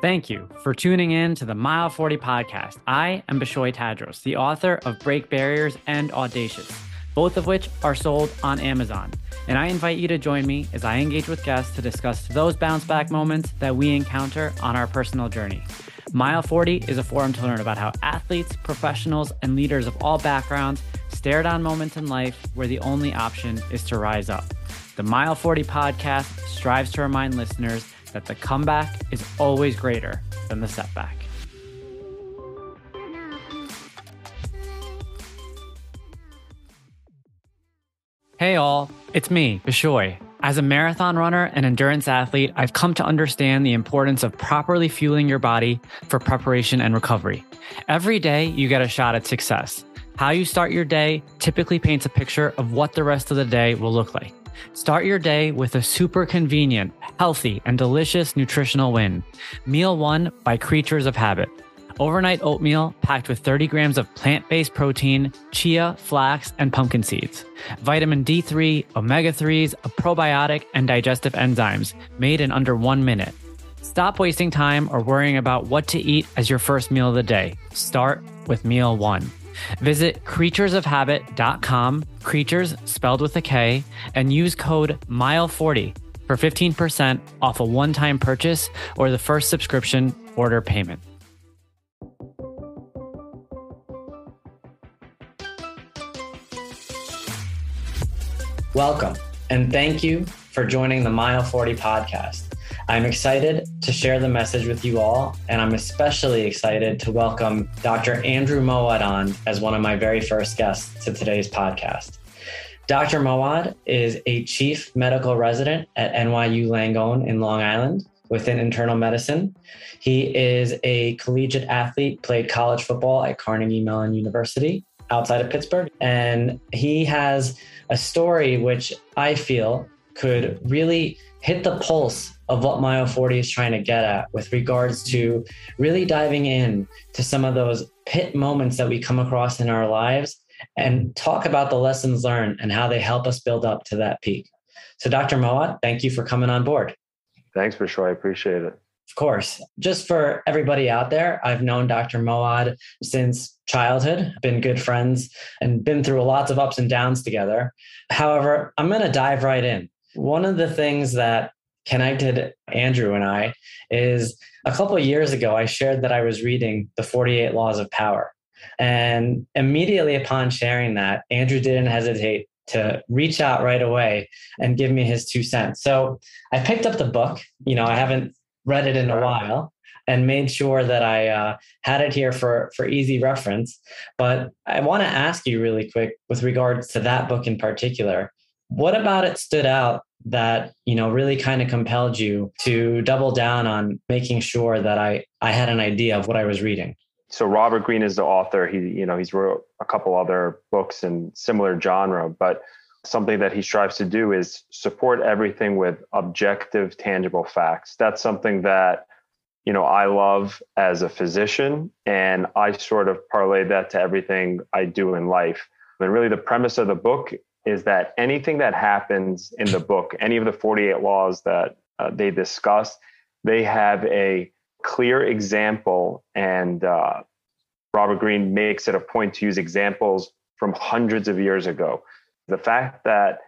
Thank you for tuning in to the Mile 40 podcast. I am Bishoy Tadros, the author of Break Barriers and Audacious, both of which are sold on Amazon. And I invite you to join me as I engage with guests to discuss those bounce back moments that we encounter on our personal journey. Mile 40 is a forum to learn about how athletes, professionals, and leaders of all backgrounds stare down moments in life where the only option is to rise up. The Mile 40 podcast strives to remind listeners that the comeback is always greater than the setback. Hey, all, it's me, Bishoy. As a marathon runner and endurance athlete, I've come to understand the importance of properly fueling your body for preparation and recovery. Every day, you get a shot at success. How you start your day typically paints a picture of what the rest of the day will look like. Start your day with a super convenient, healthy, and delicious nutritional win. Meal One by Creatures of Habit. Overnight oatmeal packed with 30 grams of plant based protein, chia, flax, and pumpkin seeds. Vitamin D3, omega 3s, a probiotic, and digestive enzymes made in under one minute. Stop wasting time or worrying about what to eat as your first meal of the day. Start with Meal One. Visit creaturesofhabit.com, creatures spelled with a K, and use code MILE40 for 15% off a one time purchase or the first subscription order payment. Welcome, and thank you for joining the Mile 40 podcast. I'm excited to share the message with you all, and I'm especially excited to welcome Dr. Andrew Moawad on as one of my very first guests to today's podcast. Dr. Moawad is a chief medical resident at NYU Langone in Long Island within internal medicine. He is a collegiate athlete, played college football at Carnegie Mellon University outside of Pittsburgh, and he has a story which I feel could really hit the pulse of what Mile 40 is trying to get at with regards to really diving in to some of those pit moments that we come across in our lives and talk about the lessons learned and how they help us build up to that peak. So, Dr. Moawad, thank you for coming on board. Thanks for sure. I appreciate it. Of course. Just for everybody out there, I've known Dr. Moawad since childhood, been good friends, and been through lots of ups and downs together. However, I'm going to dive right in. One of the things that connected Andrew and I is a couple of years ago, I shared that I was reading The 48 Laws of Power. And immediately upon sharing that, Andrew didn't hesitate to reach out right away and give me his two cents. So I picked up the book. You know, I haven't read it in a while and made sure that I uh, had it here for, for easy reference. But I want to ask you really quick with regards to that book in particular. What about it stood out that you know really kind of compelled you to double down on making sure that I I had an idea of what I was reading? So Robert Greene is the author. He you know he's wrote a couple other books in similar genre, but something that he strives to do is support everything with objective, tangible facts. That's something that you know I love as a physician, and I sort of parlay that to everything I do in life. And really, the premise of the book is that anything that happens in the book, any of the 48 laws that uh, they discuss, they have a clear example. And uh, Robert Greene makes it a point to use examples from hundreds of years ago. The fact that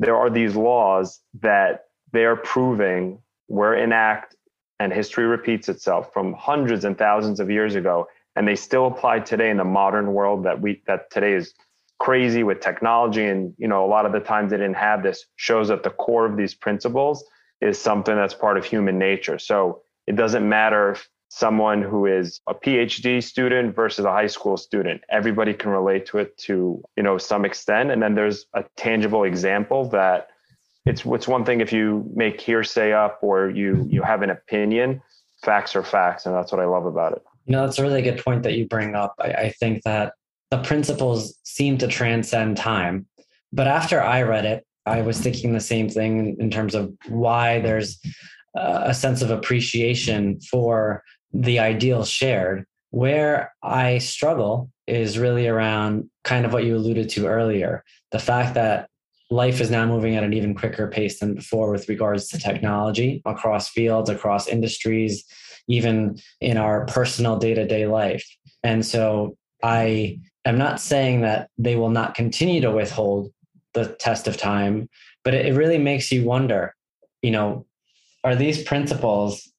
there are these laws that they are proving were enact and history repeats itself from hundreds and thousands of years ago and they still apply today in the modern world that we that today is crazy with technology and you know a lot of the times they didn't have this shows that the core of these principles is something that's part of human nature. So it doesn't matter if someone who is a phd student versus a high school student. Everybody can relate to it to you know some extent. And then there's a tangible example that it's it's one thing if you make hearsay up or you you have an opinion facts are facts and that's what i love about it. You know that's a really good point that you bring up. I, I think that the principles seem to transcend time. But after I read it, I was thinking the same thing in terms of why there's a sense of appreciation for the ideal shared. Where I struggle is really around kind of what you alluded to earlier the fact that life is now moving at an even quicker pace than before with regards to technology across fields, across industries, even in our personal day to day life. And so I am not saying that they will not continue to withhold the test of time, but it, really makes you wonder, you know, are these principles,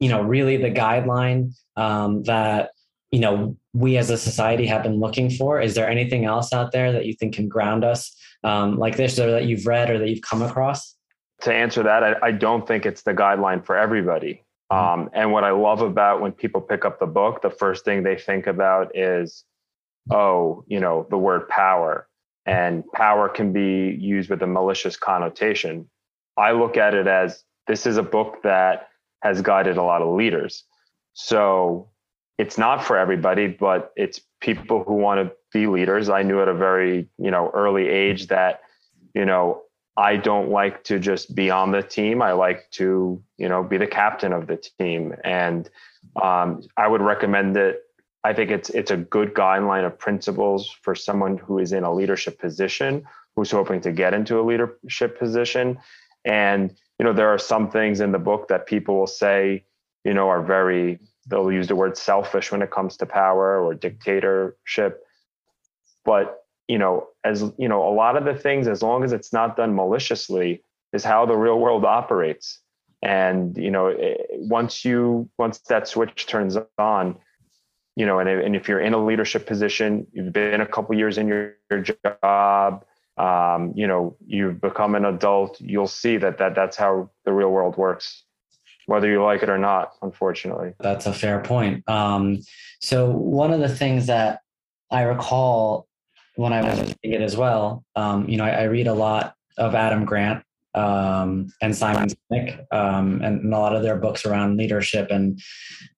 you know, really the guideline um, that, you know, we as a society have been looking for? Is there anything else out there that you think can ground us um, like this or that you've read or that you've come across? To answer that, I, I don't think it's the guideline for everybody. Mm-hmm. Um, and what I love about when people pick up the book, the first thing they think about is, oh, you know, the word power. And power can be used with a malicious connotation. I look at it as this is a book that has guided a lot of leaders. So it's not for everybody, but it's people who want to be leaders. I knew at a very, you know, early age that, you know, I don't like to just be on the team. I like to, you know, be the captain of the team. And um, I would recommend it. I think it's it's a good guideline of principles for someone who is in a leadership position, who's hoping to get into a leadership position. And you know, there are some things in the book that people will say, you know, are very. They'll use the word selfish when it comes to power or dictatorship, but you know, as you know, a lot of the things, as long as it's not done maliciously, is how the real world operates. And you know, once you once that switch turns on, you know, and, and if you're in a leadership position, you've been a couple years in your, your job, um, you know, you've become an adult, you'll see that that that's how the real world works whether you like it or not, unfortunately. That's a fair point. Um, so, one of the things that I recall when I was reading it as well. Um, you know, I, I, read a lot of Adam Grant um, and Simon Sinek um, and, a lot of their books around leadership. And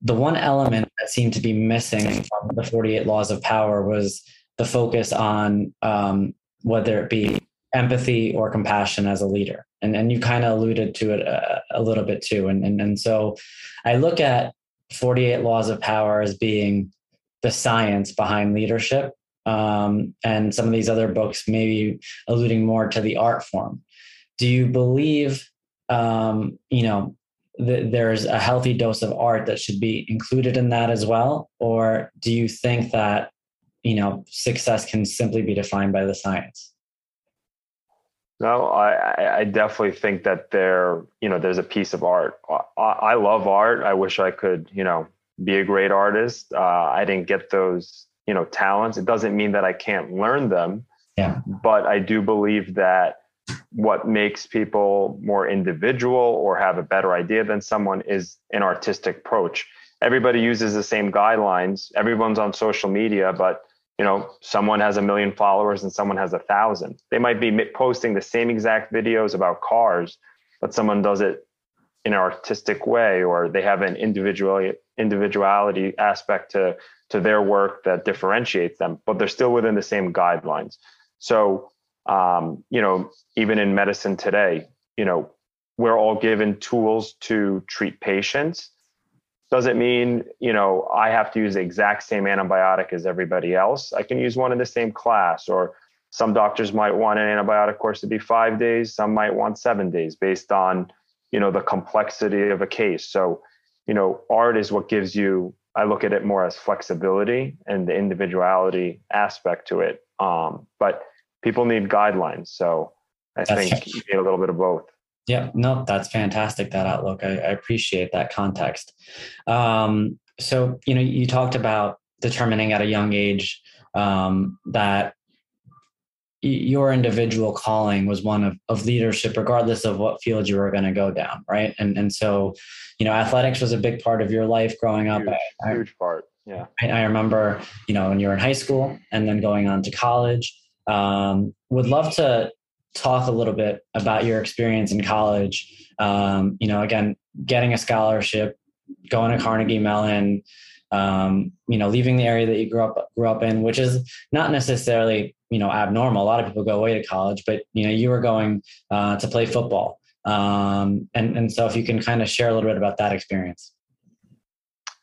the one element that seemed to be missing from the 48 Laws of Power was the focus on um, whether it be empathy or compassion as a leader. And, and you kind of alluded to it a, a little bit too. And, and, and so I look at 48 Laws of Power as being the science behind leadership um, and some of these other books maybe alluding more to the art form. Do you believe, um, you know, that there's a healthy dose of art that should be included in that as well, or do you think that, you know, success can simply be defined by the science? No, I, I definitely think that there, you know, there's a piece of art. I, I love art. I wish I could, you know, be a great artist. Uh, I didn't get those you know talents it doesn't mean that i can't learn them yeah but i do believe that what makes people more individual or have a better idea than someone is an artistic approach. Everybody uses the same guidelines. Everyone's on social media but you know someone has a million followers and someone has a thousand. They might be posting the same exact videos about cars but someone does it in an artistic way or they have an individuality individuality aspect to to their work that differentiates them, but they're still within the same guidelines. So, um, you know, even in medicine today, you know, we're all given tools to treat patients. Doesn't mean, you know, I have to use the exact same antibiotic as everybody else. I can use one in the same class, or some doctors might want an antibiotic course to be five days, some might want seven days based on, you know, the complexity of a case. So, you know, art is what gives you I look at it more as flexibility and the individuality aspect to it. Um, but people need guidelines. So I that's think you need a little bit of both. Yeah, no, that's fantastic. That outlook. I, I appreciate that context. Um, so, you know, you talked about determining at a young age um, that your individual calling was one of, of leadership regardless of what field you were going to go down right and and so you know athletics was a big part of your life growing up huge, I, huge part yeah I, I, remember you know when you were in high school and then going on to college um, would love to talk a little bit about your experience in college um, you know again getting a scholarship going to carnegie mellon um, you know leaving the area that you grew up grew up in which is not necessarily you know abnormal. A lot of people go away to college, but you know you were going uh, to play football, um, and and so if you can kind of share a little bit about that experience.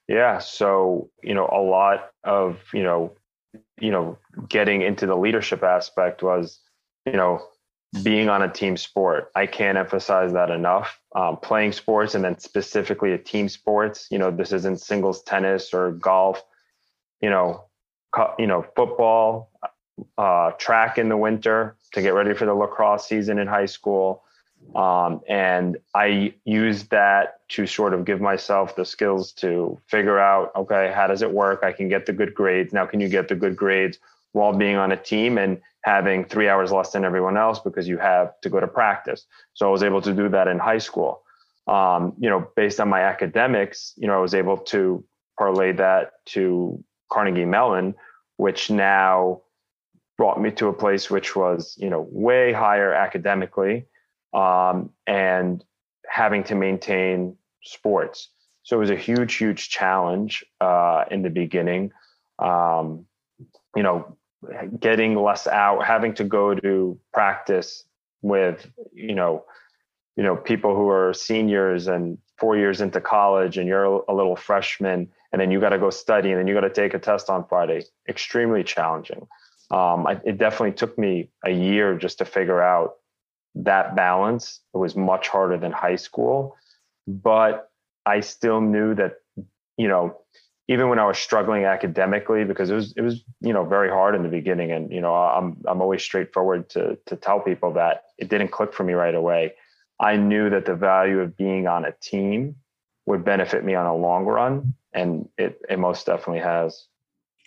Yeah, so you know a lot of you know you know getting into the leadership aspect was you know being on a team sport. I can't emphasize that enough. Um, playing sports and then specifically a team sports. You know, this isn't singles tennis or golf. You know, co- you know, football, uh, track in the winter to get ready for the lacrosse season in high school. Um, and I used that to sort of give myself the skills to figure out, okay, how does it work? I can get the good grades. Now, can you get the good grades while being on a team and having three hours less than everyone else because you have to go to practice? So I was able to do that in high school. Um, you know, based on my academics, you know, I was able to parlay that to Carnegie Mellon, which now brought me to a place which was, you know, way higher academically um, and having to maintain sports. So it was a huge, huge challenge uh, in the beginning. Um, you know, getting less out, having to go to practice with, you know, you know, people who are seniors and four years into college, and you're a little freshman, and then you got to go study, and then you got to take a test on Friday. Extremely challenging. Um, I, it definitely took me a year just to figure out that balance. It was much harder than high school, but I still knew that, you know, even when I was struggling academically, because it was it was you know very hard in the beginning, and you know I'm I'm always straightforward to to tell people that it didn't click for me right away. I knew that the value of being on a team would benefit me on a long run, and it it most definitely has.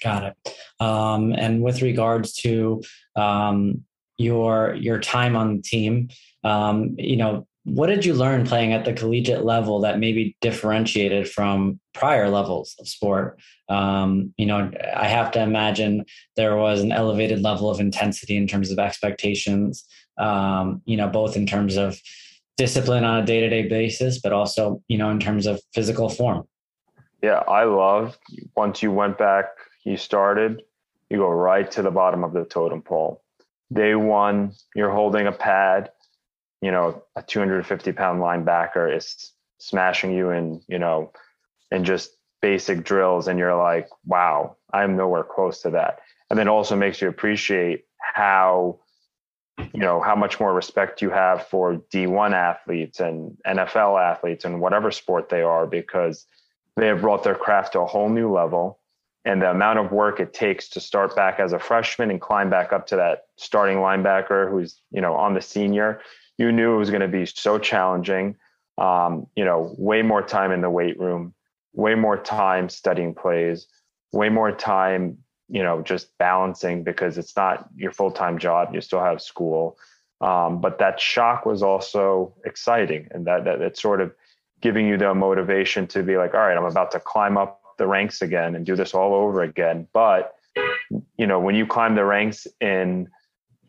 Got it. Um, and with regards to um, your your time on the team. Um, you know, what did you learn playing at the collegiate level that maybe differentiated from prior levels of sport? Um, you know, I have to imagine there was an elevated level of intensity in terms of expectations. Um, you know, both in terms of discipline on a day to day basis, but also you know in terms of physical form. Yeah, I love once you went back, you started, you go right to the bottom of the totem pole day one, you're holding a pad, you know, a 250 pound linebacker is smashing you in, you know, and just basic drills. And you're like, wow, I'm nowhere close to that. And then also makes you appreciate how, you know, how much more respect you have for D1 athletes and NFL athletes and whatever sport they are because they have brought their craft to a whole new level and the amount of work it takes to start back as a freshman and climb back up to that starting linebacker who's you know on the senior you knew it was going to be so challenging. Um, you know way more time in the weight room way more time studying plays way more time you know just balancing because it's not your full-time job you still have school. Um, but that shock was also exciting and that, that it's sort of giving you the motivation to be like all right i'm about to climb up the ranks again and do this all over again. But you know, when you climb the ranks in,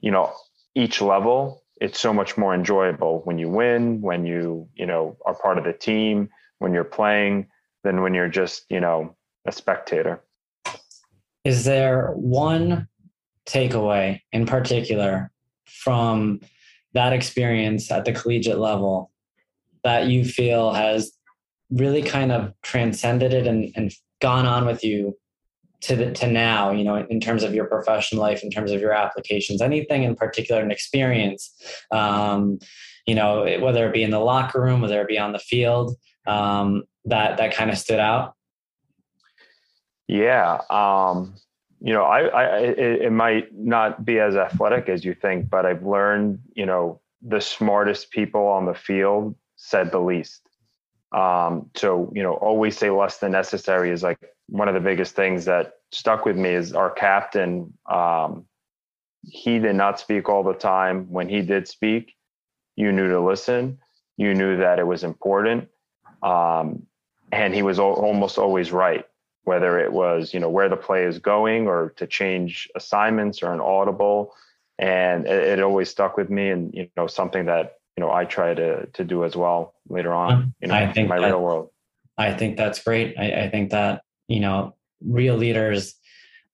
you know, each level, it's so much more enjoyable when you win, when you, you know, are part of the team, when you're playing, than when you're just, you know, a spectator. Is there one takeaway in particular from that experience at the collegiate level that you feel has really kind of transcended it and, and gone on with you to the, to now you know in terms of your professional life in terms of your applications anything in particular an experience um, you know whether it be in the locker room whether it be on the field um, that that kind of stood out? Yeah um, you know i, I it, it might not be as athletic as you think but i've learned you know the smartest people on the field said the least um, so, you know, always say less than necessary is like one of the biggest things that stuck with me is our captain. Um, he did not speak all the time. When he did speak, you knew to listen. You knew that it was important. Um, and he was almost always right, whether it was, you know, where the play is going or to change assignments or an audible. And it, it always stuck with me and, you know, something that you know I try to to do as well later on. Um, you know, I think my that, real world. I think that's great. I, I think that you know real leaders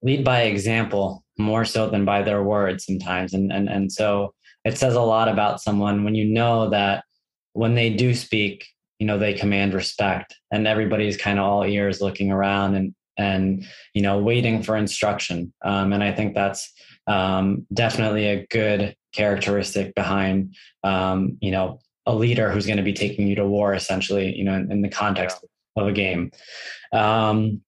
lead by example more so than by their words sometimes, and and and so it says a lot about someone when you know that when they do speak, you know they command respect, and everybody's kind of all ears looking around and and you know waiting for instruction. Um, and I think that's um, definitely a good characteristic behind um, you know a leader who's going to be taking you to war essentially you know in, in the context of a game. Um,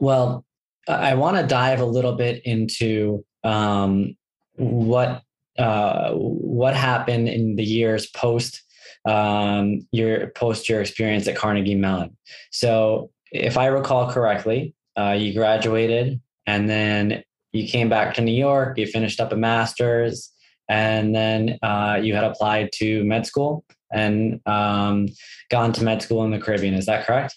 well i want to dive a little bit into um, what uh, what happened in the years post um, your post your experience at carnegie mellon. So if i recall correctly uh, you graduated and then you came back to new york you finished up a master's and then uh, you had applied to med school and um, gone to med school in the Caribbean. Is that correct?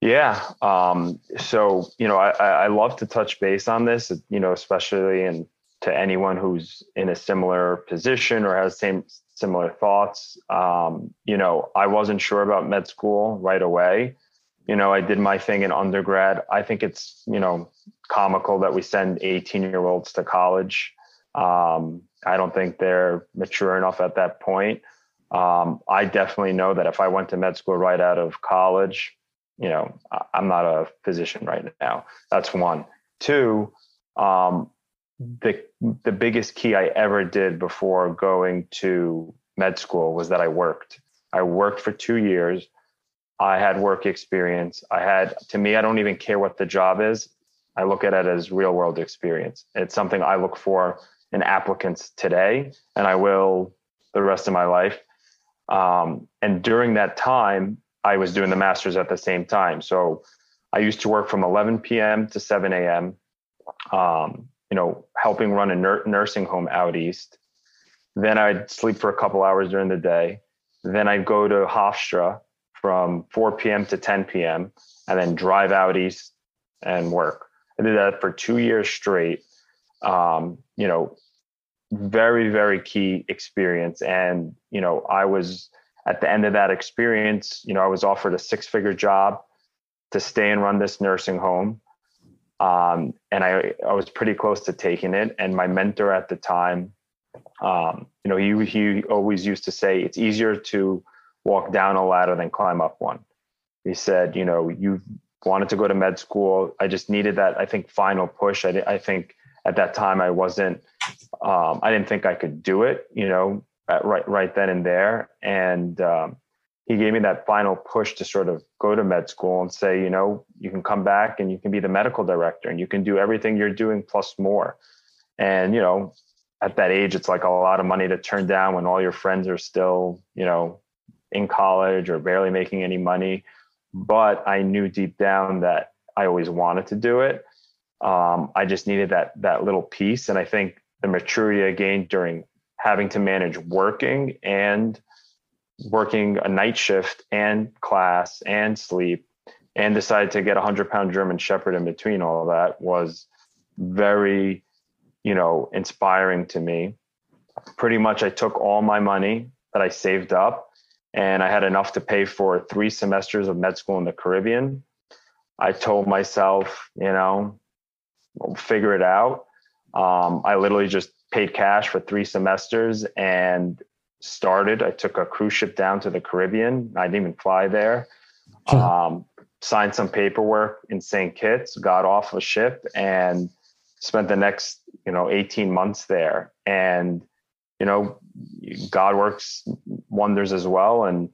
Yeah. Um, so you know, I, I love to touch base on this. You know, especially in to anyone who's in a similar position or has same similar thoughts. Um, you know, I wasn't sure about med school right away. You know, I did my thing in undergrad. I think it's you know comical that we send 18 year olds to college. Um, I don't think they're mature enough at that point. Um, I definitely know that if I went to med school right out of college, you know, I'm not a physician right now. That's one. Two, um, the the biggest key I ever did before going to med school was that I worked. I worked for two years. I had work experience. I had to me, I don't even care what the job is. I look at it as real world experience. It's something I look for in applicants today, and I will the rest of my life. Um, and during that time, I was doing the masters at the same time. So I used to work from 11 p.m. to 7 a.m. Um, you know, helping run a nur- nursing home out east. Then I'd sleep for a couple hours during the day. Then I'd go to Hofstra from 4 p.m. to 10 p.m. and then drive out east and work. I did that for two years straight. Um, you know, very very key experience. And you know i was at the end of that experience you know i was offered a six figure job to stay and run this nursing home. Um, and I, I was pretty close to taking it. And my mentor at the time um, you know he, he always used to say it's easier to walk down a ladder than climb up one. He said you know you wanted to go to med school i just needed that i think final push i, I think at that time I wasn't um, I didn't think I could do it, you know, right right then and there. And um, he gave me that final push to sort of go to med school and say, you know, you can come back and you can be the medical director and you can do everything you're doing plus more. And you know, at that age, it's like a lot of money to turn down when all your friends are still, you know, in college or barely making any money. But I knew deep down that I always wanted to do it. Um, I just needed that that little piece, and I think the maturity I gained during having to manage working and working a night shift and class and sleep and decided to get a hundred pound German Shepherd in between all of that was very, you know, inspiring to me. Pretty much I took all my money that I saved up and I had enough to pay for three semesters of med school in the Caribbean. I told myself, you know, figure it out. Um, I literally just paid cash for three semesters and started. I took a cruise ship down to the Caribbean. I didn't even fly there. Um, signed some paperwork in St. Kitts, got off a ship, and spent the next you know 18 months there. And you know, God works wonders as well. And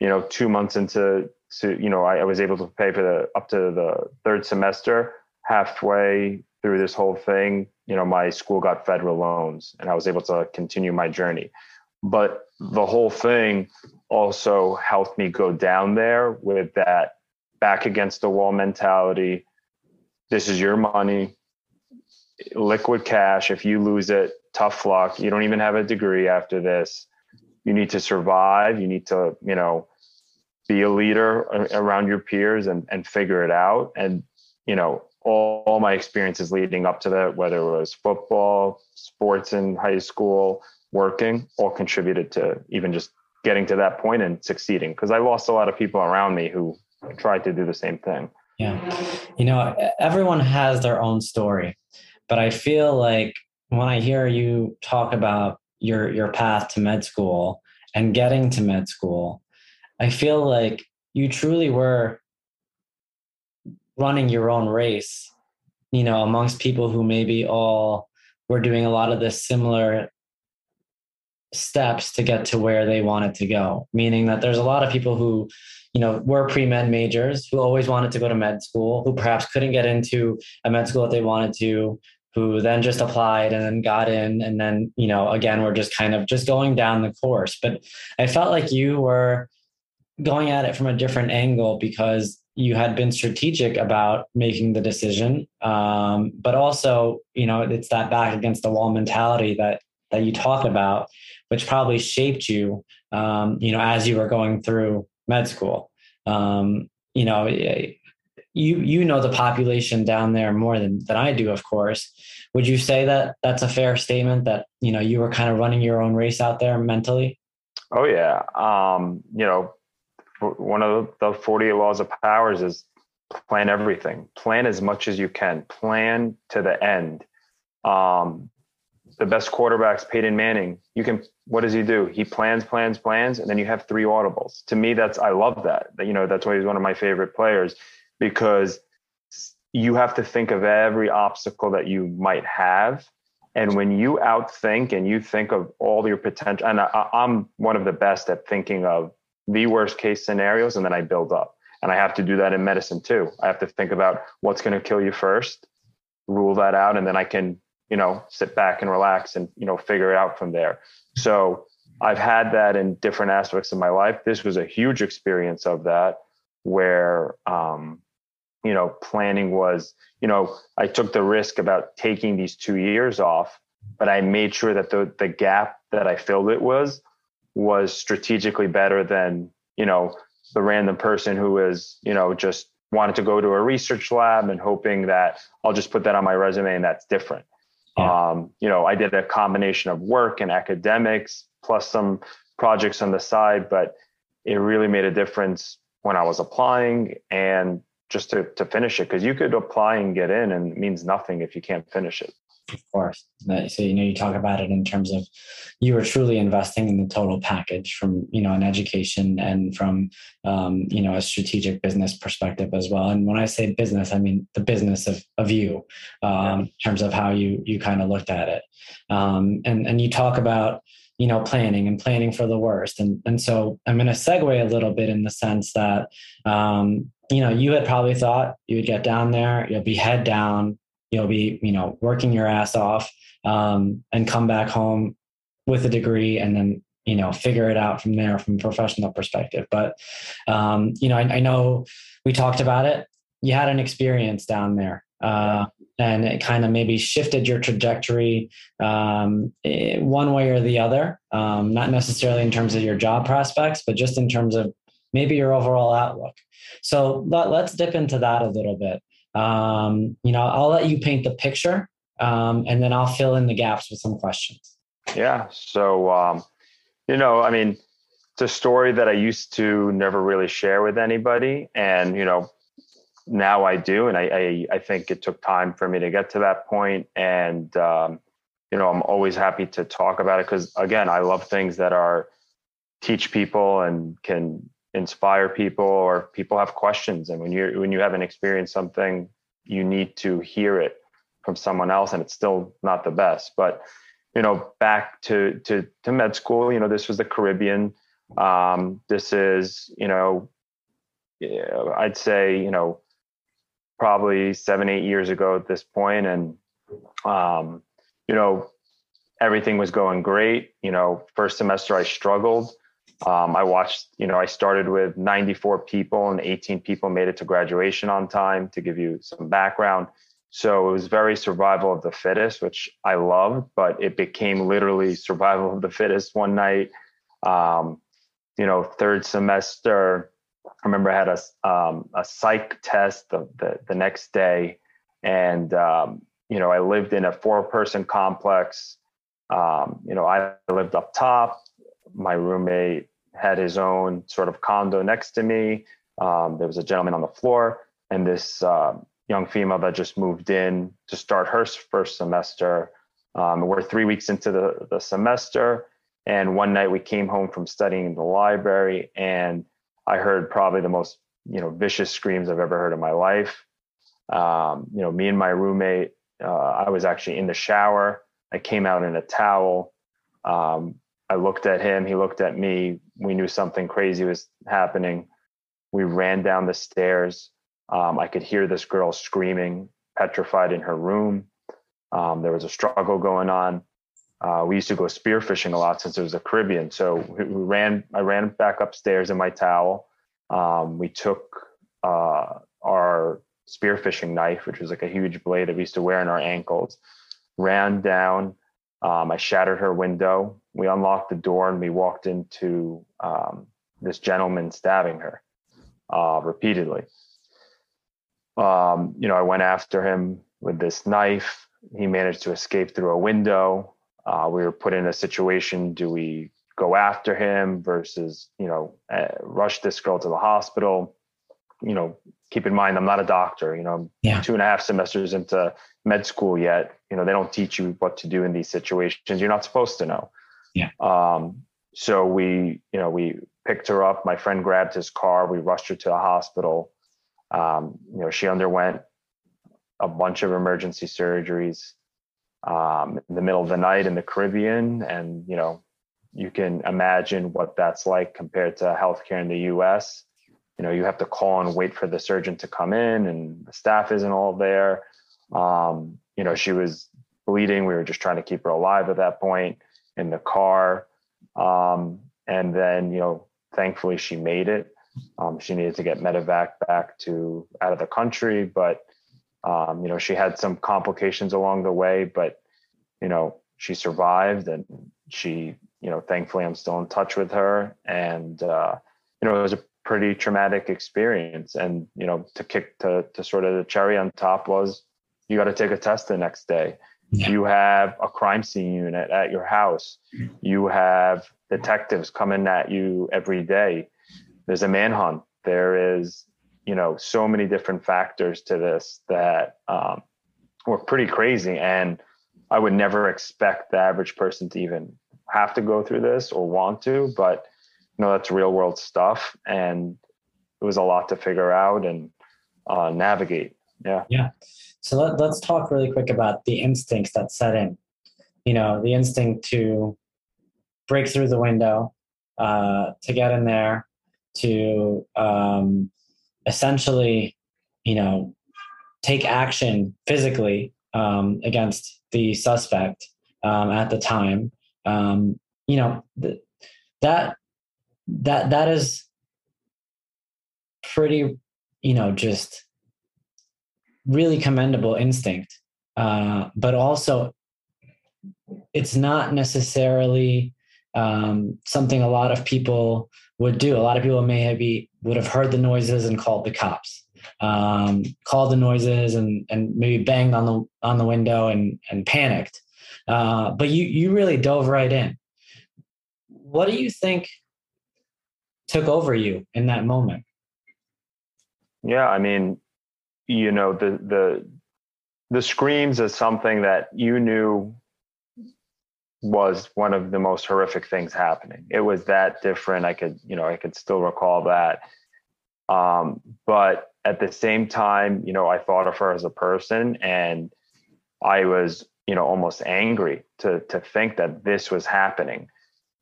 you know, two months into to you know, I, I was able to pay for the up to the third semester. Halfway through this whole thing, you know, my school got federal loans and I was able to continue my journey. But the whole thing also helped me go down there with that back against the wall mentality. This is your money, liquid cash. If you lose it, tough luck. You don't even have a degree after this. You need to survive. You need to, you know, be a leader around your peers and, and figure it out. And, you know, all, all my experiences leading up to that, whether it was football, sports in high school, working, all contributed to even just getting to that point and succeeding. Because I lost a lot of people around me who tried to do the same thing. Yeah. You know, everyone has their own story, but I feel like when I hear you talk about your your path to med school and getting to med school, I feel like you truly were running your own race, you know, amongst people who maybe all were doing a lot of the similar steps to get to where they wanted to go. Meaning that there's a lot of people who you know were pre-med majors who always wanted to go to med school who perhaps couldn't get into a med school that they wanted to who then just applied and then got in. And then you know again we're just kind of just going down the course. But i felt like you were going at it from a different angle because you had been strategic about making the decision. Um, but also you know it's that back against the wall mentality that that you talk about which probably shaped you um, you know as you were going through med school. Um, you know you you know the population down there more than than I do of course. Would you say that that's a fair statement that you know you were kind of running your own race out there mentally? Oh yeah. Um, you know one of the 48 laws of powers is plan everything. Plan as much as you can. Plan to the end. Um, the best quarterbacks peyton manning. You can what does he do? He plans plans plans and then you have three audibles. To me that's i love that you know that's why he's one of my favorite players because you have to think of every obstacle that you might have and when you outthink and you think of all your potential and I, i'm one of the best at thinking of the worst case scenarios and then I build up. And I have to do that in medicine too. I have to think about what's going to kill you first, rule that out, and then I can, you know, sit back and relax and, you know, figure it out from there. So I've had that in different aspects of my life. This was a huge experience of that where, um, you know, planning was, you know, I took the risk about taking these two years off, but I made sure that the, the gap that I filled it was was strategically better than you know the random person who is you know just wanted to go to a research lab and hoping that I'll just put that on my resume and that's different. Yeah. Um, you know, I did a combination of work and academics plus some projects on the side, but it really made a difference when I was applying and just to, to finish it because you could apply and get in and it means nothing if you can't finish it of course. So you know, you talk about it in terms of you are truly investing in the total package from you know an education and from um, you know a strategic business perspective as well. And when I say business, I mean the business of of you um, yeah. in terms of how you you kind of looked at it. Um, and and you talk about you know planning and planning for the worst. And and so I'm going to segue a little bit in the sense that um, you know you had probably thought you would get down there, you'll be head down you'll be you know working your ass off um, and come back home with a degree and then you know figure it out from there from a professional perspective. But um, you know I, I, know we talked about it. You had an experience down there uh, and it kind of maybe shifted your trajectory um, eh, one way or the other um, not necessarily in terms of your job prospects but just in terms of maybe your overall outlook so let, let's dip into that a little bit um, you know, I'll let you paint the picture um, and then I'll fill in the gaps with some questions. Yeah. So, um, you know, I mean, it's a story that I used to never really share with anybody. And, you know, now I do. And I, I, I think it took time for me to get to that point. And, um, you know, I'm always happy to talk about it because, again, I love things that are teach people and can inspire people or people have questions and when you when you haven't experienced something you need to hear it from someone else and it's still not the best but you know back to to to med school you know this was the caribbean um, this is you know i'd say you know probably seven eight years ago at this point and um, you know everything was going great you know first semester i struggled um, I watched, you know, I started with 94 people and 18 people made it to graduation on time to give you some background. So it was very survival of the fittest, which I loved, but it became literally survival of the fittest one night. Um, you know, third semester, I remember I had a, um, a psych test the, the, the next day. And, um, you know, I lived in a four person complex. Um, you know, I lived up top my roommate had his own sort of condo next to me. Um, there was a gentleman on the floor, and this uh, young female that just moved in to start her first semester. Um, we're three weeks into the, the semester, and one night we came home from studying in the library, and I heard probably the most you know vicious screams I've ever heard in my life. Um, you know, me and my roommate, uh, I was actually in the shower I came out in a towel. Um, I looked at him. He looked at me. We knew something crazy was happening. We ran down the stairs. Um, I could hear this girl screaming, petrified in her room. Um, there was a struggle going on. Uh, we used to go spearfishing a lot since it was the Caribbean. So we ran. I ran back upstairs in my towel. Um, we took uh, our spearfishing knife, which was like a huge blade that we used to wear in our ankles. Ran down. Um, I shattered her window. We unlocked the door and we walked into um, this gentleman stabbing her uh, repeatedly. Um, you know, I went after him with this knife. He managed to escape through a window. Uh, we were put in a situation: do we go after him versus, you know, uh, rush this girl to the hospital? You know, keep in mind, I'm not a doctor. You know, I'm yeah. two and a half semesters into med school yet. You know, they don't teach you what to do in these situations. You're not supposed to know. Yeah. Um, so we, you know, we picked her up. My friend grabbed his car. We rushed her to the hospital. Um, you know, she underwent a bunch of emergency surgeries um, in the middle of the night in the Caribbean, and you know, you can imagine what that's like compared to healthcare in the U.S. You know, you have to call and wait for the surgeon to come in, and the staff isn't all there. Um, you know, she was bleeding. We were just trying to keep her alive at that point in the car. Um, and then, you know, thankfully she made it. Um, she needed to get medevac back to out of the country, but um, you know, she had some complications along the way, but you know, she survived and she, you know, thankfully I'm still in touch with her. And uh, you know, it was a pretty traumatic experience. And, you know, to kick to to sort of the cherry on top was you got to take a test the next day. Yeah. You have a crime scene unit at your house. You have detectives coming at you every day. There's a manhunt. There is, you know, so many different factors to this that um, were pretty crazy. And I would never expect the average person to even have to go through this or want to, but you know, that's real world stuff. And it was a lot to figure out and uh, navigate. Yeah. Yeah. So let, let's talk really quick about the instincts that set in. You know, the instinct to break through the window, uh, to get in there, to um, essentially, you know, take action physically um, against the suspect um, at the time. Um, you know, th- that that that is pretty, you know, just really commendable instinct, uh, but also it's not necessarily um, something a lot of people would do. A lot of people may have be, would have heard the noises and called the cops, um, called the noises and and maybe banged on the on the window and and panicked. Uh, but you you really dove right in. What do you think took over you in that moment? Yeah, I mean, you know the the the screams is something that you knew was one of the most horrific things happening. It was that different. I could, you know, I could still recall that. Um, but at the same time, you know, I thought of her as a person and I was, you know, almost angry to to think that this was happening.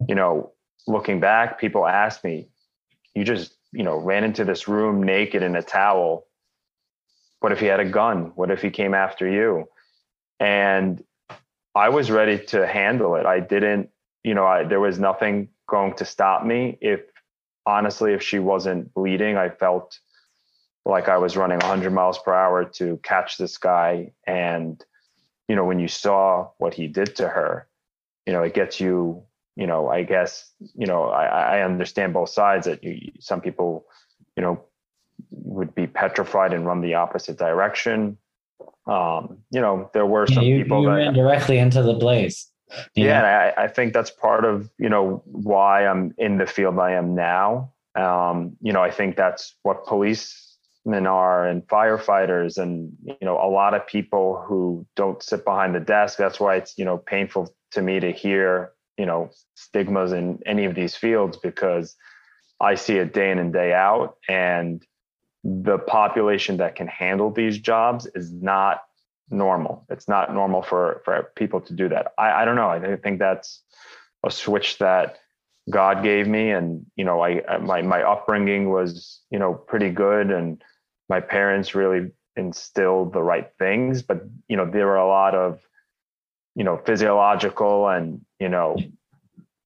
You know, looking back, people asked me, you just, you know, ran into this room naked in a towel what if he had a gun? What if he came after you? And I was ready to handle it. I didn't, you know, I, there was nothing going to stop me. If honestly, if she wasn't bleeding, I felt like I was running 100 miles per hour to catch this guy. And, you know, when you saw what he did to her, you know, it gets you, you know, I guess, you know, I, I understand both sides that you, some people, you know, would be petrified and run the opposite direction. Um, you know, there were some you, people you that ran directly into the blaze. Yeah, I, I, think that's part of you know why I'm in the field I am now. Um, you know, I think that's what policemen are and firefighters, and you know, a lot of people who don't sit behind the desk. That's why it's you know painful to me to hear you know stigmas in any of these fields because I see it day in and day out, and the population that can handle these jobs is not normal. It's not normal for for people to do that. I, I don't know. I think that's a switch that God gave me, and you know, I my my upbringing was you know pretty good, and my parents really instilled the right things. But you know, there were a lot of you know physiological and you know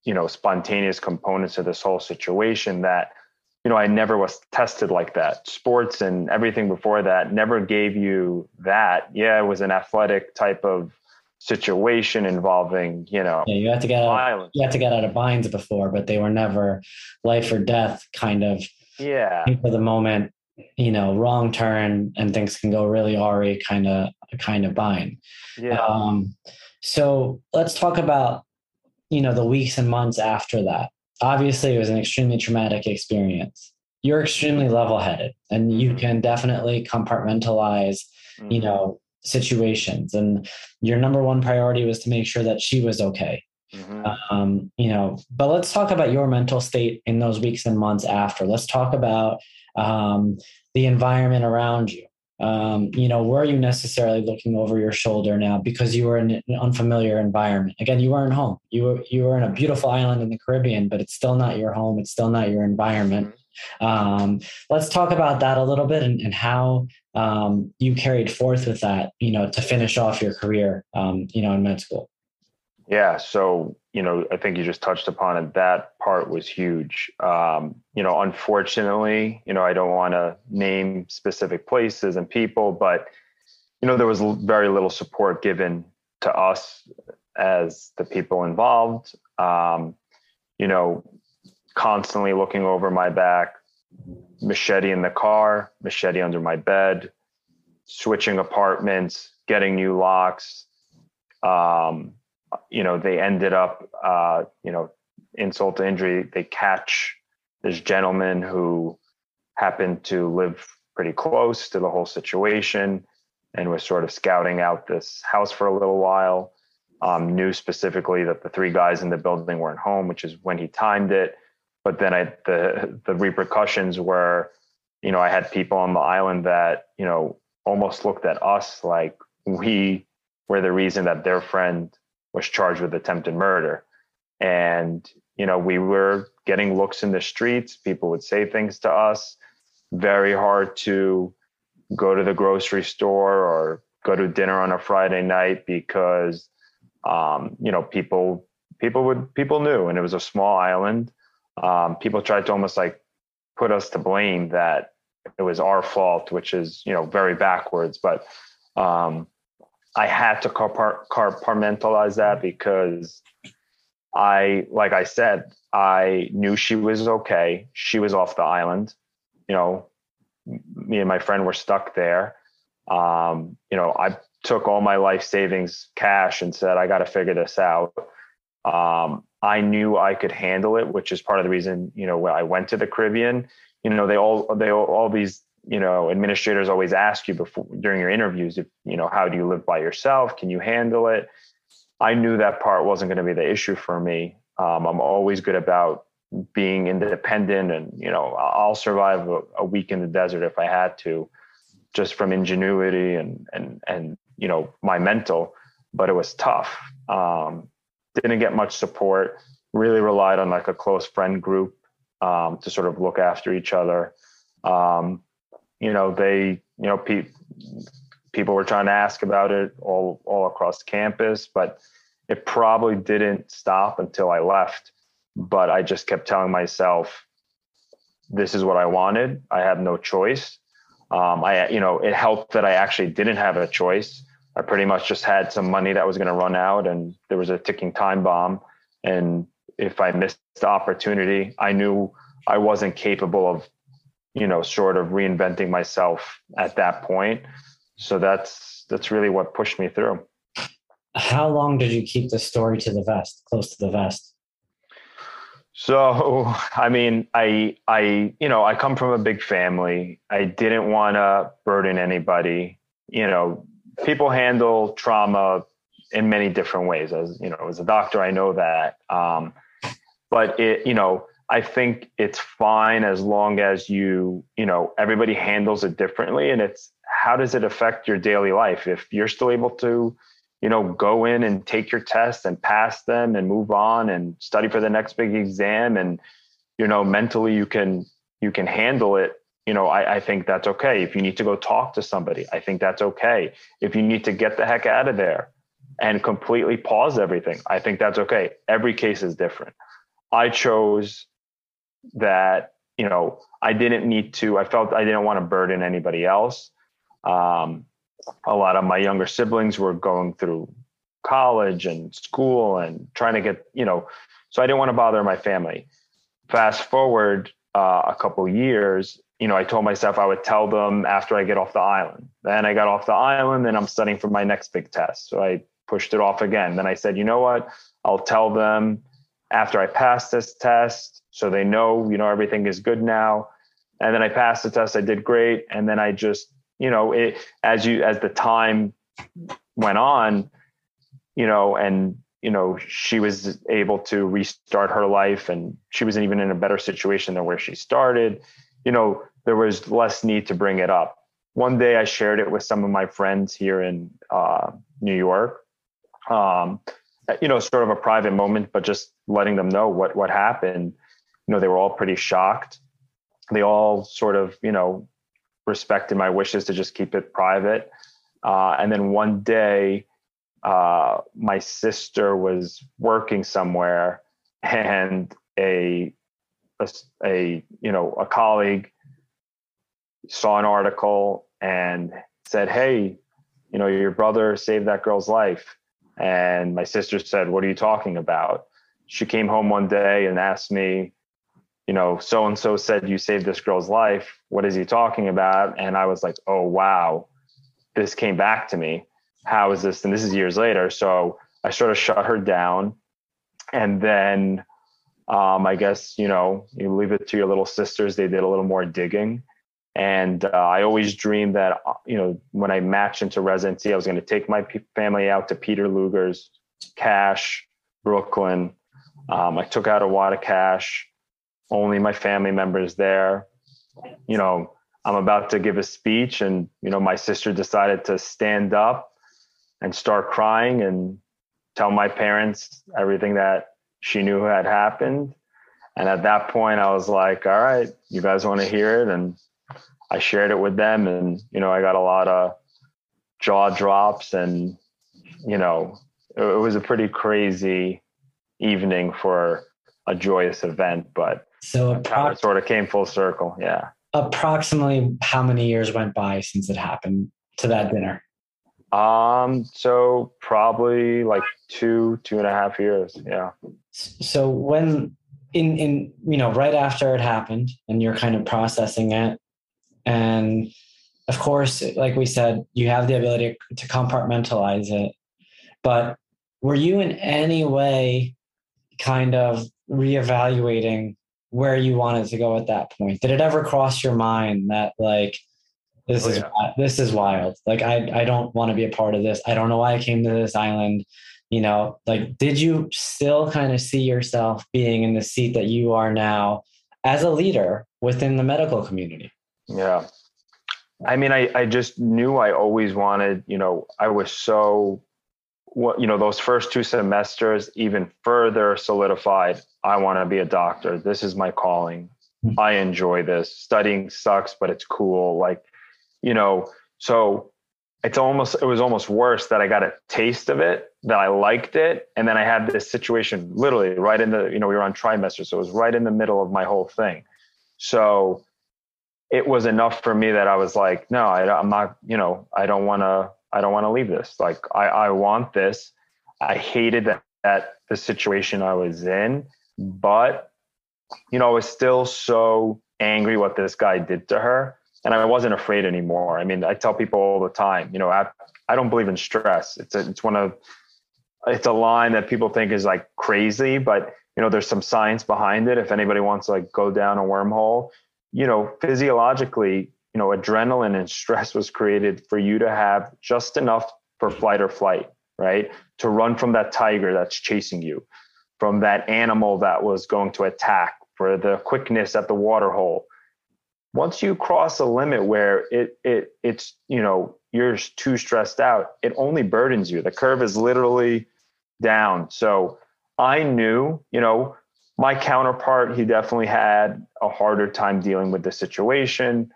you know spontaneous components of this whole situation that you know, I never was tested like that. Sports and everything before that never gave you that. Yeah, it was an athletic type of situation involving, you know, yeah, you have to get out, you have to get out of binds before, but they were never life or death kind of. Yeah. For the moment, you know, wrong turn and things can go really awry kind of kind of bind. Yeah. Um, so let's talk about you know the weeks and months after that obviously it was an extremely traumatic experience you're extremely level-headed and you can definitely compartmentalize mm-hmm. you know situations and your number one priority was to make sure that she was okay mm-hmm. um, you know but let's talk about your mental state in those weeks and months after let's talk about um, the environment around you um, you know, were you necessarily looking over your shoulder now because you were in an unfamiliar environment? Again, you weren't home. You were you were in a beautiful island in the Caribbean, but it's still not your home. It's still not your environment. Um, let's talk about that a little bit and, and how um, you carried forth with that. You know, to finish off your career. Um, you know, in med school. Yeah. So, you know, I think you just touched upon it. That part was huge. Um, you know, unfortunately, you know, I don't want to name specific places and people, but, you know, there was very little support given to us as the people involved. Um, you know, constantly looking over my back, machete in the car, machete under my bed, switching apartments, getting new locks. Um, you know, they ended up, uh, you know, insult to injury. They catch this gentleman who happened to live pretty close to the whole situation and was sort of scouting out this house for a little while. Um, knew specifically that the three guys in the building weren't home, which is when he timed it. But then I, the the repercussions were, you know, I had people on the island that you know almost looked at us like we were the reason that their friend was charged with attempted murder. And, you know, we were getting looks in the streets. People would say things to us. Very hard to go to the grocery store or go to dinner on a Friday night because, um, you know, people people would people knew, and it was a small island. Um, people tried to almost like put us to blame that it was our fault, which is you know very backwards. But um, I had to compartmentalize that because I, like I said, I knew she was okay. She was off the island. You know, me and my friend were stuck there. Um, you know, I took all my life savings cash and said, I got to figure this out. Um, I knew I could handle it, which is part of the reason, you know, when I went to the Caribbean, you know, they all, they all, all these you know administrators always ask you before during your interviews if you know how do you live by yourself? Can you handle it? I knew that part wasn't going to be the issue for me. Um, i'm always good about being independent and you know i'll survive a, a, week in the desert if i had to just from ingenuity and and and you know my mental but it was tough. Um, didn't get much support. Really relied on like a close friend group um, to sort of look after each other. Um, you know, they, you know, pe- people were trying to ask about it all, all across campus, but it probably didn't stop until I left. But I just kept telling myself, this is what I wanted. I have no choice. Um, I, you know, it helped that I actually didn't have a choice. I pretty much just had some money that was going to run out, and there was a ticking time bomb. And if I missed the opportunity, I knew I wasn't capable of you know, sort of reinventing myself at that point. So that's that's really what pushed me through. How long did you keep the story to the vest, close to the vest? So, I mean, I I you know, I come from a big family. I didn't want to burden anybody. You know, people handle trauma in many different ways. As you know, as a doctor, I know that. Um, but it, you know, I think it's fine as long as you, you know, everybody handles it differently. And it's how does it affect your daily life? If you're still able to you know go in and take your tests and pass them and move on and study for the next big exam and you know mentally you can you can handle it you know I, I think that's okay. If you need to go talk to somebody i think that's okay. If you need to get the heck out of there and completely pause everything i think that's okay. Every case is different. I chose that you know i didn't need to i felt i didn't want to burden anybody else. Um, a lot of my younger siblings were going through college and school and trying to get you know so i didn't want to bother my family. Fast forward uh, a couple years you know i told myself i would tell them after i get off the island. Then i got off the island and i'm studying for my next big test. So i pushed it off again. Then i said you know what? I'll tell them after i pass this test so they know you know everything is good now. And then i passed the test i did great. And then i just you know it as you as the time went on you know and you know she was able to restart her life and she wasn't even in a better situation than where she started. You know there was less need to bring it up. One day i shared it with some of my friends here in uh, new york. Um, you know sort of a private moment but just letting them know what what happened. You know they were all pretty shocked. They all sort of you know respected my wishes to just keep it private. Uh, and then one day uh, my sister was working somewhere and a, a, a you know a colleague saw an article and said hey you know your brother saved that girl's life and my sister said what are you talking about she came home one day and asked me you know so and so said you saved this girl's life what is he talking about and i was like oh wow this came back to me how is this? And this is years later. So I sort of shut her down. And then um, I guess, you know, you leave it to your little sisters. They did a little more digging. And uh, I always dreamed that, uh, you know, when I matched into residency, I was going to take my p- family out to Peter Luger's, Cash, Brooklyn. Um, I took out a wad of cash, only my family members there. You know, I'm about to give a speech, and, you know, my sister decided to stand up and start crying and tell my parents everything that she knew had happened. And at that point, I was like, all right, you guys want to hear it? And I shared it with them. And, you know, I got a lot of jaw drops and, you know, it, it was a pretty crazy evening for a joyous event, but so it sort of came full circle. Yeah. Approximately how many years went by since it happened to that dinner? Um, so probably like two, two and a half years. Yeah. So when in in you know, right after it happened and you're kind of processing it, and of course, like we said, you have the ability to compartmentalize it. But were you in any way kind of reevaluating where you wanted to go at that point? Did it ever cross your mind that like this oh, is yeah. this is wild. Like I I don't want to be a part of this. I don't know why I came to this island. You know, like did you still kind of see yourself being in the seat that you are now as a leader within the medical community? Yeah. I mean, I, I just knew I always wanted, you know, I was so, what, you know, those first two semesters even further solidified. I want to be a doctor. This is my calling. Mm-hmm. I enjoy this. Studying sucks, but it's cool. Like, you know, so it's almost it was almost worse that I got a taste of it, that I liked it, and then I had this situation literally right in the you know we were on trimester, so it was right in the middle of my whole thing. So it was enough for me that I was like, no, I, I'm not, you know, I don't want to, I don't want to leave this. Like I, I want this. I hated that, that the situation I was in, but you know, I was still so angry what this guy did to her and I wasn't afraid anymore. I mean, I tell people all the time, you know, I, I don't believe in stress. It's a, it's one of, it's a line that people think is like crazy, but you know, there's some science behind it. If anybody wants to like go down a wormhole, you know, physiologically, you know, adrenaline and stress was created for you to have just enough for flight or flight, right? To run from that tiger that's chasing you, from that animal that was going to attack, for the quickness at the water hole once you cross a limit where it it it's you know you're too stressed out, it only burdens you. The curve is literally down. So I knew, you know, my counterpart, he definitely had a harder time dealing with the situation.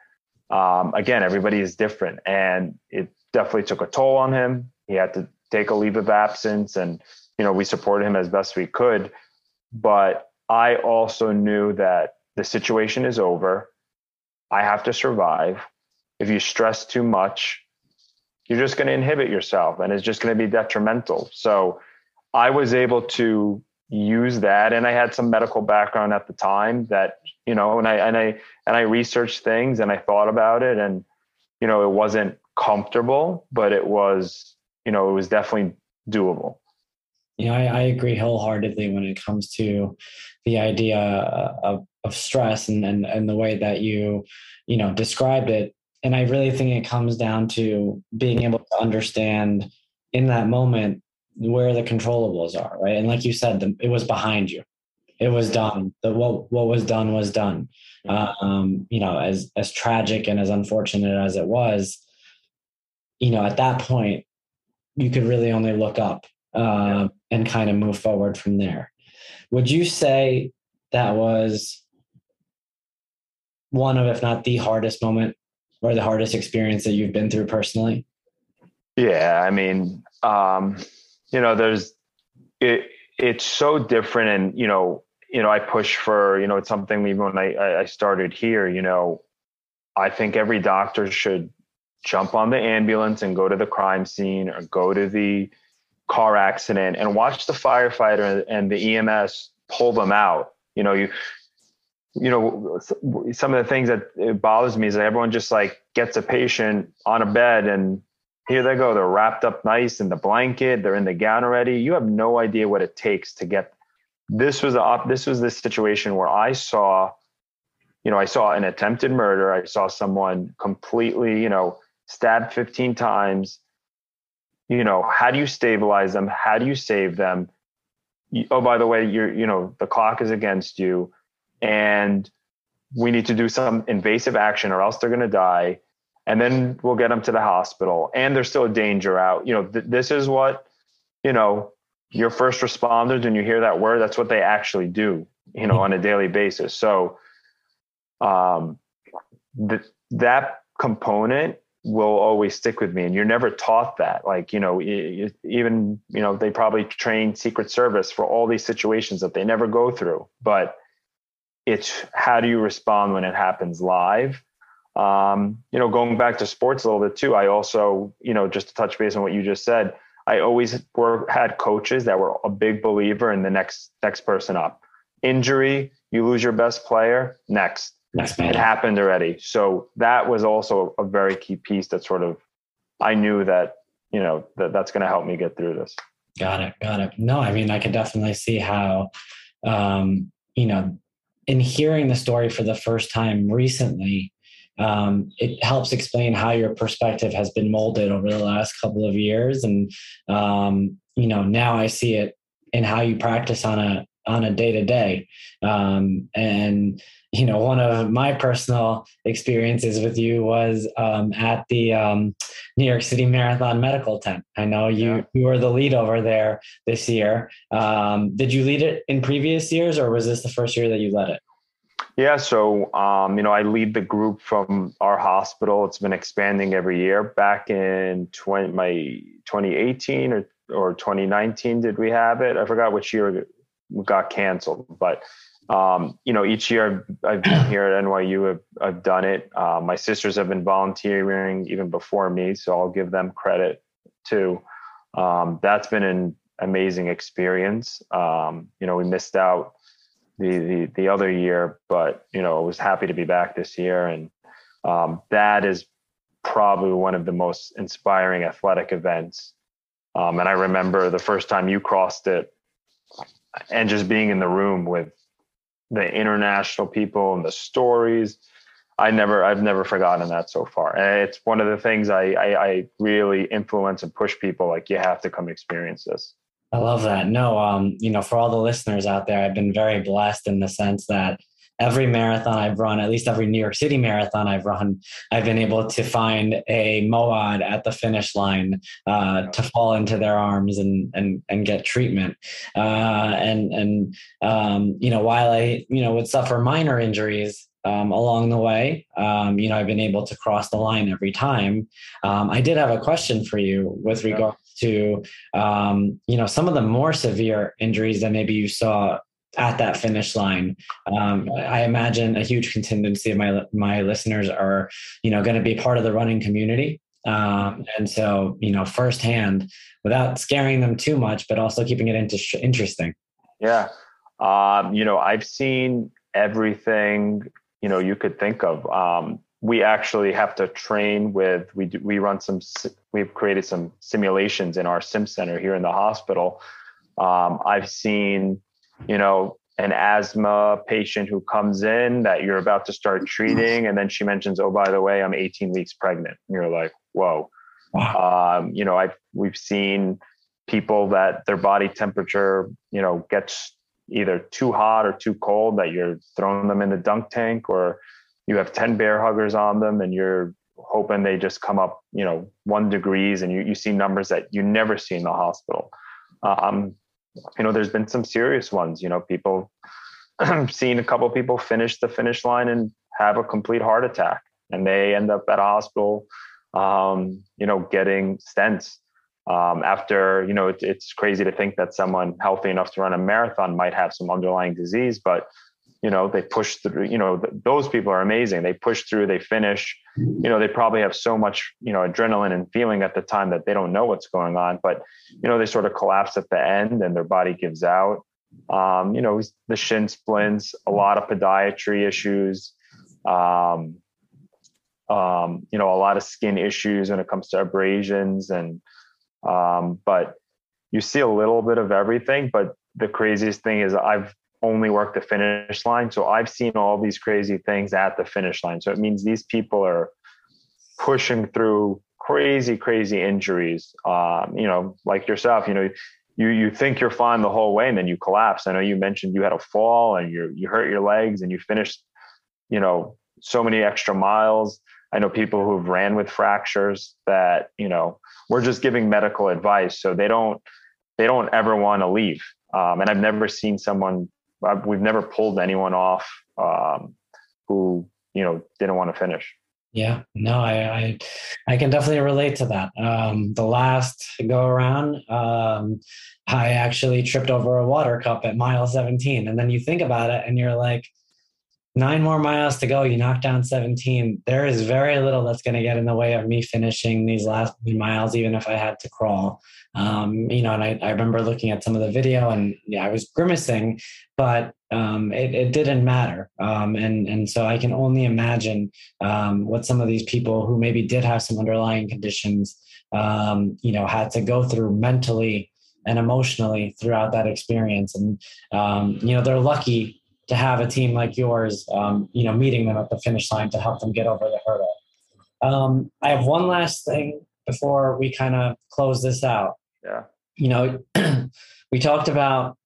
Um, again, everybody is different, and it definitely took a toll on him. He had to take a leave of absence, and you know, we supported him as best we could. But I also knew that the situation is over. I have to survive. If you stress too much, you're just going to inhibit yourself and it's just going to be detrimental. So I was able to use that and I had some medical background at the time that, you know, and I and I and I researched things and I thought about it and you know, it wasn't comfortable, but it was, you know, it was definitely doable. Yeah, I, I agree wholeheartedly when it comes to the idea of, of stress and, and and the way that you, you know, described it and I really think it comes down to being able to understand in that moment where the controllables are, right? And like you said, the, it was behind you. It was done. The what what was done was done. Um, you know, as as tragic and as unfortunate as it was, you know, at that point, you could really only look up uh, and kind of move forward from there. Would you say that was one of, if not the hardest moment or the hardest experience that you've been through personally? Yeah, I mean, um, you know, there's it. It's so different, and you know, you know, I push for you know, it's something even when I I started here. You know, I think every doctor should jump on the ambulance and go to the crime scene or go to the car accident and watch the firefighter and the EMS pull them out. You know, you you know, some of the things that bothers me is that everyone just like gets a patient on a bed and here they go. They're wrapped up nice in the blanket. They're in the gown already. You have no idea what it takes to get. This was a, this was this situation where I saw, you know, I saw an attempted murder. I saw someone completely, you know, stabbed 15 times. You know, how do you stabilize them? How do you save them? Oh, by the way, you're, you know, the clock is against you and we need to do some invasive action or else they're going to die and then we'll get them to the hospital. And there's still a danger out. You know th- this is what you know your first responders when you hear that word that's what they actually do you know on a daily basis. So um th- that component will always stick with me and you're never taught that. Like you know even you know they probably train secret service for all these situations that they never go through. But it's how do you respond when it happens live um, you know going back to sports a little bit too i also you know just to touch base on what you just said i always were, had coaches that were a big believer in the next next person up. Injury you lose your best player next. Next man. it happened already. So that was also a very key piece that sort of i knew that you know that that's going to help me get through this. Got it got it. No i mean i can definitely see how um, you know in hearing the story for the first time recently, um, it helps explain how your perspective has been molded over the last couple of years. And, um, you know, now I see it in how you practice on a, on a day to day. And, you know, one of my personal experiences with you was um, at the um, New York City Marathon Medical Tent. I know you yeah. you were the lead over there this year. Um, did you lead it in previous years, or was this the first year that you led it? Yeah, so um, you know, I lead the group from our hospital. It's been expanding every year. Back in 20, my 2018 or or 2019, did we have it? I forgot which year got canceled, but um, you know, each year I've, been here at NYU, I've, I've done it. Uh, my sisters have been volunteering even before me, so I'll give them credit too. Um, that's been an amazing experience. Um, you know, we missed out the, the the other year, but you know, I was happy to be back this year, and um, that is probably one of the most inspiring athletic events. Um, and I remember the first time you crossed it, and just being in the room with the international people and the stories. I never, I've never forgotten that so far. And it's one of the things I, I, I really influence and push people. Like you have to come experience this. I love that. No, um, you know, for all the listeners out there, I've been very blessed in the sense that every marathon I've run, at least every New York City marathon I've run, I've been able to find a Moawad at the finish line uh, to fall into their arms and and and get treatment. Uh, and and um, you know, while I you know would suffer minor injuries, um, along the way. Um, you know, I've been able to cross the line every time. Um, I did have a question for you with regards to, um, you know, some of the more severe injuries that maybe you saw at that finish line. Um, I imagine a huge contingency of my my listeners are, you know, going to be part of the running community. Um, and so, you know, firsthand, without scaring them too much, but also keeping it into interesting. Yeah. Um, you know, I've seen everything you know you could think of. Um, we actually have to train with we do, we run some we've created some simulations in our sim center here in the hospital. Um, I've seen you know an asthma patient who comes in that you're about to start treating and then she mentions oh by the way i'm 18 weeks pregnant and you're like whoa wow. um, you know i've we've seen people that their body temperature you know gets either too hot or too cold that you're throwing them in the dunk tank or you have 10 Bair Huggers on them and you're hoping they just come up you know one degrees and you, you see numbers that you never see in the hospital. Um, you know there's been some serious ones you know people seen a couple people finish the finish line and have a complete heart attack and they end up at a hospital um, you know getting stents. Um, after you know it, it's crazy to think that someone healthy enough to run a marathon might have some underlying disease but you know they push through you know those people are amazing they push through they finish you know they probably have so much you know adrenaline and feeling at the time that they don't know what's going on but you know they sort of collapse at the end and their body gives out um, you know the shin splints a lot of podiatry issues um, um, you know a lot of skin issues when it comes to abrasions and um, but you see a little bit of everything. But the craziest thing is I've only work the finish line. So I've seen all these crazy things at the finish line. So it means these people are pushing through crazy, crazy injuries. Um, you know, like yourself, you know, you you think you're fine the whole way and then you collapse. I know you mentioned you had a fall and you you hurt your legs and you finished, you know, so many extra miles. I know people who've ran with fractures that, you know, we're just giving medical advice. So they don't, they don't ever want to leave. Um, and I've never seen someone, I've, we've never pulled anyone off um, who, you know, didn't want to finish. Yeah, no, I, I, I can definitely relate to that. Um, the last go around, um, I actually tripped over a water cup at mile 17. And then you think about it and you're like, nine more miles to go. You knock down 17. There is very little that's going to get in the way of me finishing these last miles, even if I had to crawl. Um, you know, and I, I remember looking at some of the video and yeah, I was grimacing, but um, it, it, didn't matter. Um, and, and so I can only imagine um, what some of these people who maybe did have some underlying conditions, um, you know, had to go through mentally and emotionally throughout that experience. And, um, you know, they're lucky to have a team like yours, um, you know, meeting them at the finish line to help them get over the hurdle. Um, I have one last thing before we kind of close this out. Yeah. You know, we talked about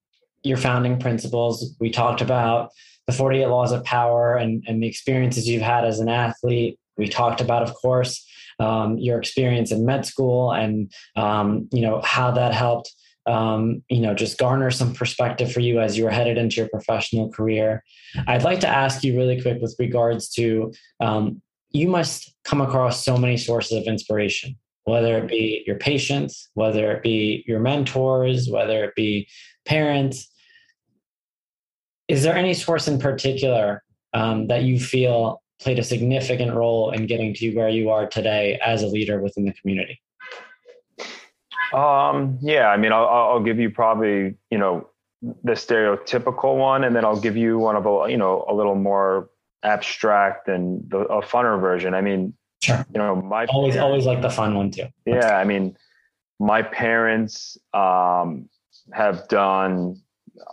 your founding principles. We talked about the 48 laws of power and, and the experiences you've had as an athlete. We talked about, of course, um, your experience in med school and um, you know how that helped um, you know, just garner some perspective for you as you are headed into your professional career. I'd like to ask you really quick with regards to um, you must come across so many sources of inspiration, whether it be your patients, whether it be your mentors, whether it be parents. Is there any source in particular um, that you feel played a significant role in getting to where you are today as a leader within the community? Um, yeah, I mean, I'll, I'll give you probably, you know, the stereotypical one, and then I'll give you one of a, you know, a little more abstract and the, a funner version. I mean, sure. you know, my always, parents, always like the fun one too. yeah. I mean, my parents, um, have done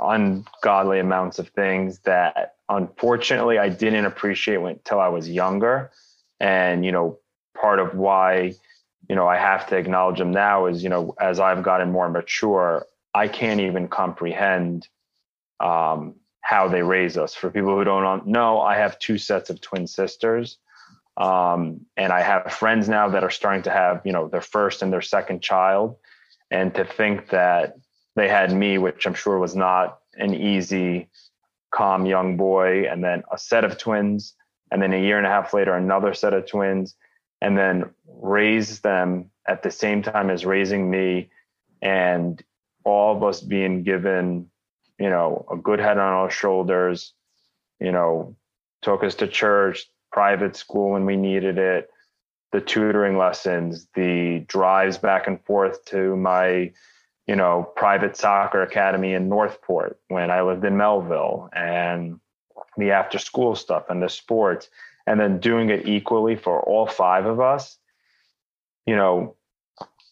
ungodly amounts of things that unfortunately I didn't appreciate until I was younger. And, you know, part of why you know, I have to acknowledge them now is, you know, as I've gotten more mature, I can't even comprehend um, how they raise us. For people who don't know, I have two sets of twin sisters. Um, and I have friends now that are starting to have, you know, their first and their second child. And to think that they had me, which I'm sure was not an easy, calm young boy, and then a set of twins, and then a year and a half later, another set of twins, and then raise them at the same time as raising me, and all of us being given, you know, a good head on our shoulders, you know, took us to church, private school when we needed it, the tutoring lessons, the drives back and forth to my, you know, private soccer academy in Northport when I lived in Melville, and the after school stuff and the sports, and then doing it equally for all five of us. You know,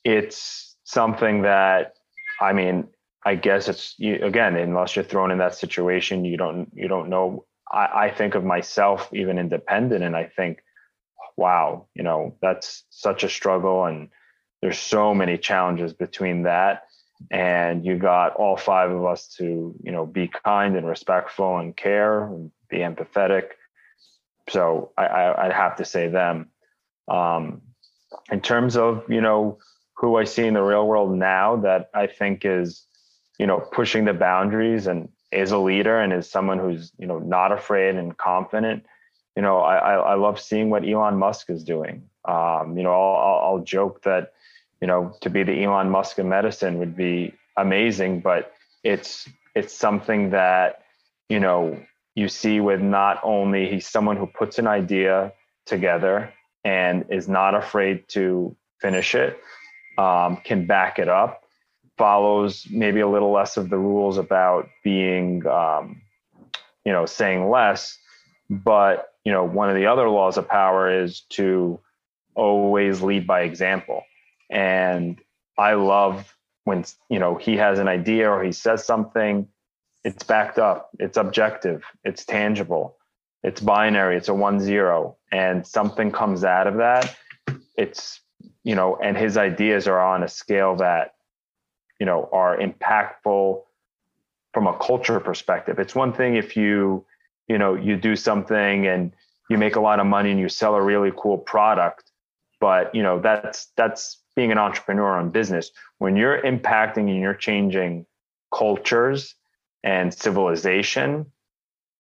it's something that, I mean, I guess it's you, again, unless you're thrown in that situation, you don't you don't know I, I think of myself even independent and I think, wow, you know, that's such a struggle and there's so many challenges between that and you got all five of us to you know be kind and respectful and care and be empathetic so I, I would have to say them. Um, in terms of you know who i see in the real world now that i think is you know pushing the boundaries and is a leader and is someone who's you know not afraid and confident you know i i love seeing what elon musk is doing. Um, you know I'll, I'll joke that you know to be the elon musk of medicine would be amazing but it's it's something that you know you see with not only he's someone who puts an idea together and is not afraid to finish it um, can back it up follows maybe a little less of the rules about being, um, you know, saying less. But, you know, one of the other laws of power is to always lead by example. And I love when, you know, he has an idea or he says something, it's backed up, it's objective, it's tangible, it's binary, it's a one zero, and something comes out of that. It's, you know, and his ideas are on a scale that you know are impactful from a culture perspective. It's one thing if you you know you do something and you make a lot of money and you sell a really cool product but you know that's that's being an entrepreneur on business. When you're impacting and you're changing cultures and civilization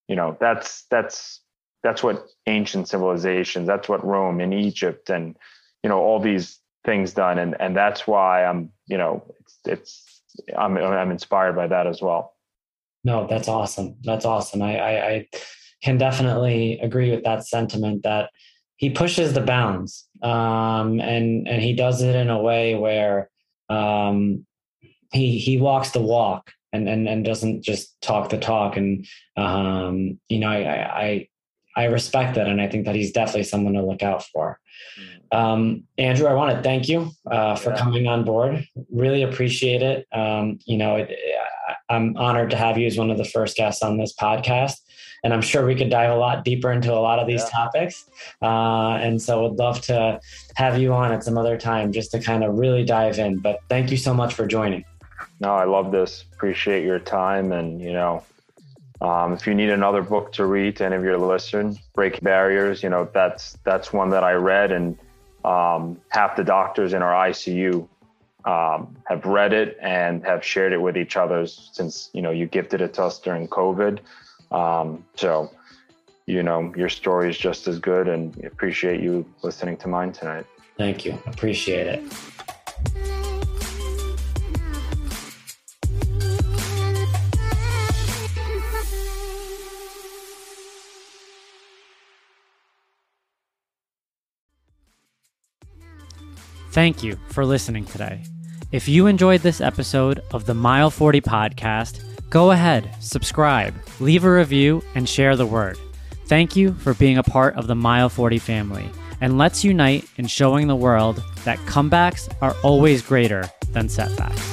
you know that's that's that's what ancient civilizations that's what rome and egypt and you know all these things done. And and that's why i'm you know it's it's i'm i'm inspired by that as well. No that's awesome. That's awesome. I i, I can definitely agree with that sentiment that he pushes the bounds um, and and he does it in a way where um, he he walks the walk and and and doesn't just talk the talk and um, you know I, I I respect that and I think that he's definitely someone to look out for. Mm. Um, Andrew, I want to thank you uh, for yeah. coming on board. Really appreciate it. Um, you know, it, I'm honored to have you as one of the first guests on this podcast. And I'm sure we could dive a lot deeper into a lot of these yeah. topics. Uh, and so would love to have you on at some other time just to kind of really dive in. But thank you so much for joining. No, I love this. Appreciate your time. And, you know, um, if you need another book to read any of your listeners, Break Barriers, you know, that's, that's one that I read and um, half the doctors in our ICU um, have read it and have shared it with each other since you know you gifted it to us during COVID. Um, so, you know, your story is just as good, and appreciate you listening to mine tonight. Thank you. Appreciate it. Thank you for listening today. If you enjoyed this episode of the Mile 40 podcast, go ahead, subscribe, leave a review, and share the word. Thank you for being a part of the Mile 40 family, and let's unite in showing the world that comebacks are always greater than setbacks.